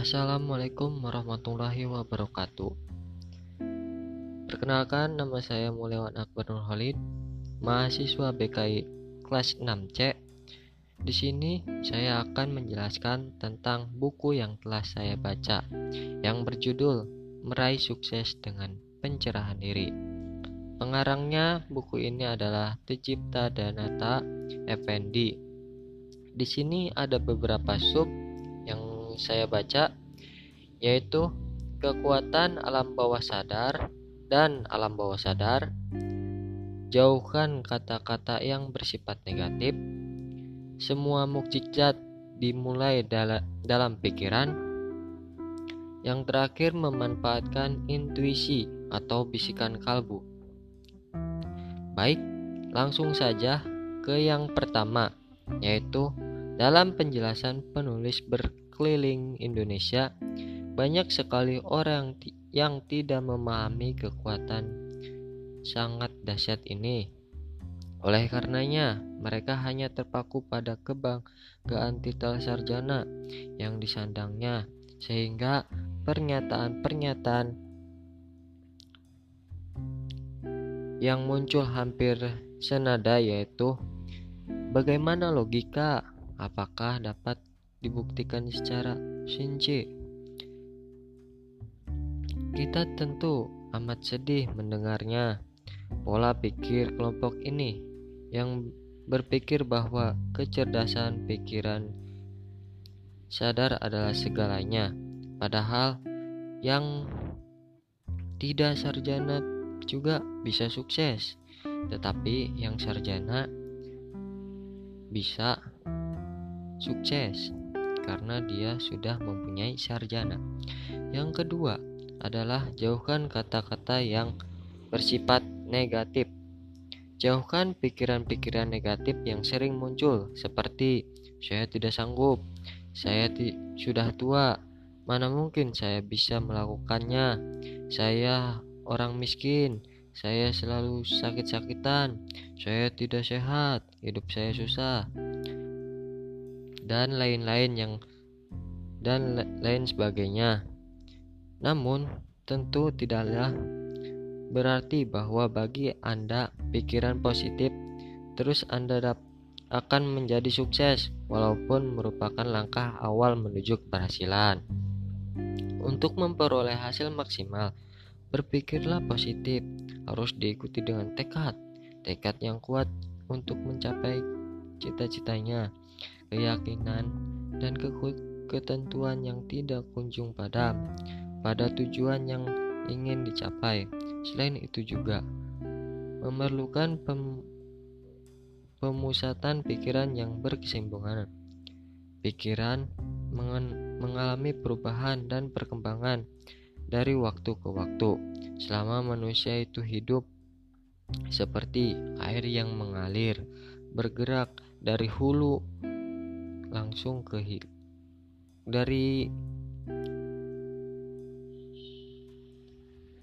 Assalamualaikum warahmatullahi wabarakatuh. Perkenalkan nama saya Mulyawan Akbar Nurholid, mahasiswa BKI kelas 6C. Di sini saya akan menjelaskan tentang buku yang telah saya baca yang berjudul Meraih Sukses dengan Pencerahan Diri. Pengarangnya buku ini adalah Tejipta Danata Effendi. Di sini ada beberapa sub saya baca yaitu kekuatan alam bawah sadar dan alam bawah sadar. Jauhkan kata-kata yang bersifat negatif. Semua mukjizat dimulai dalam pikiran. Yang terakhir memanfaatkan intuisi atau bisikan kalbu. Baik langsung saja ke yang pertama yaitu dalam penjelasan penulis berkeliling Indonesia banyak sekali orang yang tidak memahami kekuatan sangat dahsyat ini. Oleh karenanya, mereka hanya terpaku pada kebanggaan titel sarjana yang disandangnya, sehingga pernyataan-pernyataan yang muncul hampir senada yaitu bagaimana logika apakah dapat dibuktikan secara sinci kita tentu amat sedih mendengarnya. Pola pikir kelompok ini yang berpikir bahwa kecerdasan pikiran sadar adalah segalanya, padahal yang tidak sarjana juga bisa sukses, tetapi yang sarjana bisa sukses karena dia sudah mempunyai sarjana. Yang kedua, adalah jauhkan kata-kata yang bersifat negatif. Jauhkan pikiran-pikiran negatif yang sering muncul seperti saya tidak sanggup, saya sudah tua, mana mungkin saya bisa melakukannya. Saya orang miskin, saya selalu sakit-sakitan, saya tidak sehat, hidup saya susah. Dan lain-lain yang dan lain sebagainya. Namun, tentu tidaklah berarti bahwa bagi Anda pikiran positif terus Anda akan menjadi sukses walaupun merupakan langkah awal menuju keberhasilan. Untuk memperoleh hasil maksimal, berpikirlah positif, harus diikuti dengan tekad, tekad yang kuat untuk mencapai cita-citanya, keyakinan, dan ketentuan yang tidak kunjung padam pada tujuan yang ingin dicapai. Selain itu juga memerlukan pem pemusatan pikiran yang berkesinambungan. Pikiran mengalami perubahan dan perkembangan dari waktu ke waktu selama manusia itu hidup seperti air yang mengalir bergerak dari hulu langsung ke dari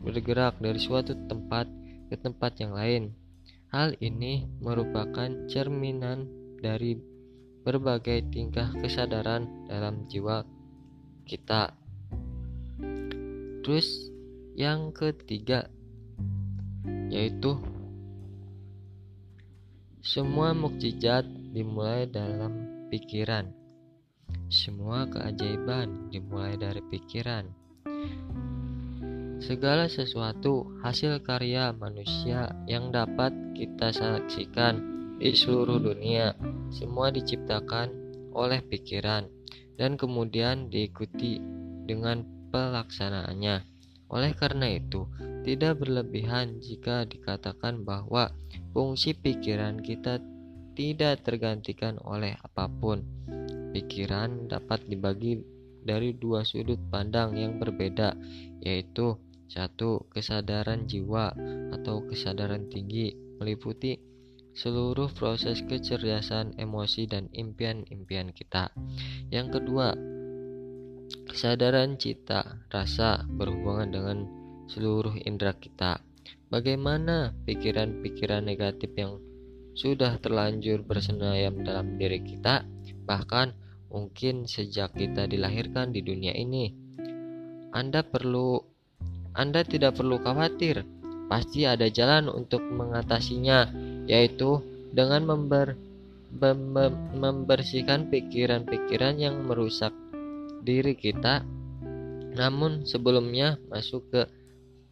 bergerak dari suatu tempat ke tempat yang lain. Hal ini merupakan cerminan dari berbagai tingkah kesadaran dalam jiwa kita. Terus yang ketiga yaitu semua mukjizat dimulai dalam pikiran. Semua keajaiban dimulai dari pikiran. Segala sesuatu hasil karya manusia yang dapat kita saksikan di seluruh dunia, semua diciptakan oleh pikiran dan kemudian diikuti dengan pelaksanaannya. Oleh karena itu, tidak berlebihan jika dikatakan bahwa fungsi pikiran kita tidak tergantikan oleh apa pun. Pikiran dapat dibagi dari dua sudut pandang yang berbeda, yaitu satu, kesadaran jiwa atau kesadaran tinggi meliputi seluruh proses kecerdasan emosi dan impian-impian kita. Yang kedua, kesadaran cita rasa berhubungan dengan seluruh indera kita. Bagaimana pikiran-pikiran negatif yang sudah terlanjur bersenayam dalam diri kita, bahkan mungkin sejak kita dilahirkan di dunia ini. Anda perlu Anda tidak perlu khawatir. Pasti ada jalan untuk mengatasinya, yaitu dengan member, mem, membersihkan pikiran-pikiran yang merusak diri kita. Namun sebelumnya masuk ke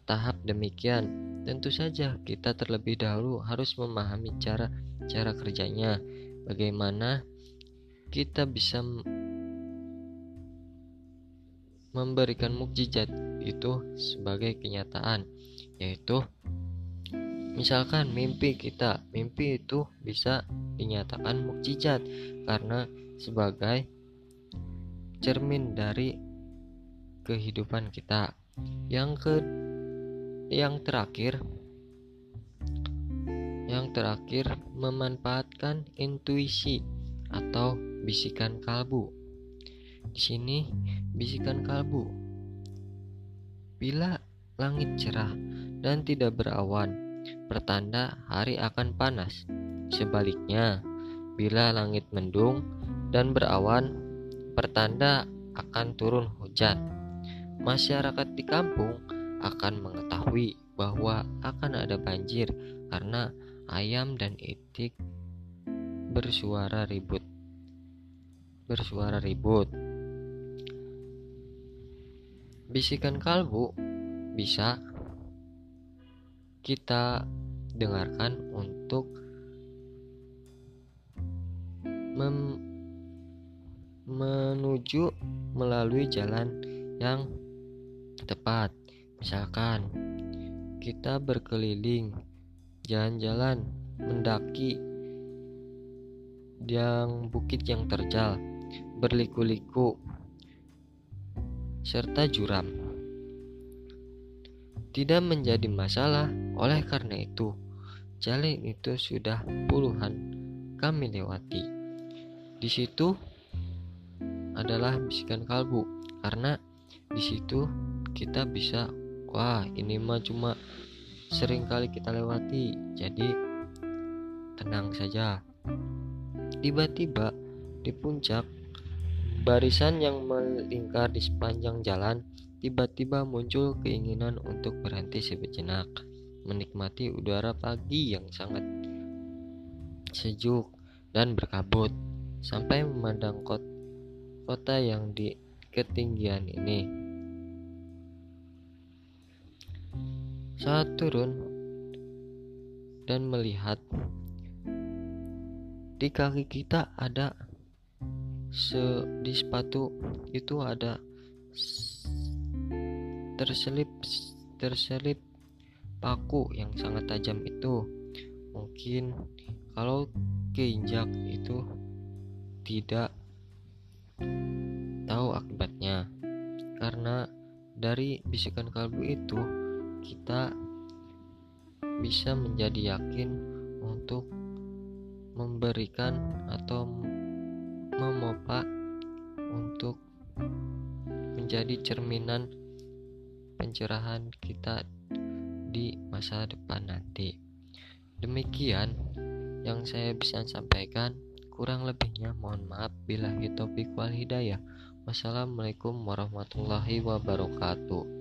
tahap demikian, tentu saja kita terlebih dahulu harus memahami cara cara kerjanya, bagaimana kita bisa memberikan mukjizat itu sebagai kenyataan, yaitu misalkan mimpi kita, mimpi itu bisa dinyatakan mukjizat karena sebagai cermin dari kehidupan kita. Yang yang terakhir yang terakhir memanfaatkan intuisi atau bisikan kalbu. Di sini bisikan kalbu. Bila langit cerah dan tidak berawan, pertanda hari akan panas. Sebaliknya, bila langit mendung dan berawan, pertanda akan turun hujan. Masyarakat di kampung akan mengetahui bahwa akan ada banjir karena ayam dan itik bersuara ribut. Bersuara ribut. Bisikan kalbu bisa kita dengarkan untuk menuju melalui jalan yang tepat. Misalkan kita berkeliling, jalan-jalan, mendaki yang bukit yang terjal, berliku-liku, serta juram. Tidak menjadi masalah, oleh karena itu, jalan itu sudah puluhan kami lewati. Di situ adalah bisikan kalbu, karena di situ kita bisa, wah ini mah cuma sering kali kita lewati, jadi tenang saja. Tiba-tiba di puncak barisan yang melingkar di sepanjang jalan, tiba-tiba muncul keinginan untuk berhenti sejenak, menikmati udara pagi yang sangat sejuk dan berkabut, sampai memandang kota yang di ketinggian ini. Saat turun dan melihat di kaki kita ada se di sepatu itu ada terselip terselip paku yang sangat tajam itu. Mungkin kalau keinjak itu tidak tahu akibatnya. Karena dari bisikan kalbu itu kita bisa menjadi yakin untuk memberikan atau memopa untuk menjadi cerminan pencerahan kita di masa depan nanti. Demikian yang saya bisa sampaikan. Kurang lebihnya mohon maaf bila hitopik wal hidayah. Wassalamualaikum warahmatullahi wabarakatuh.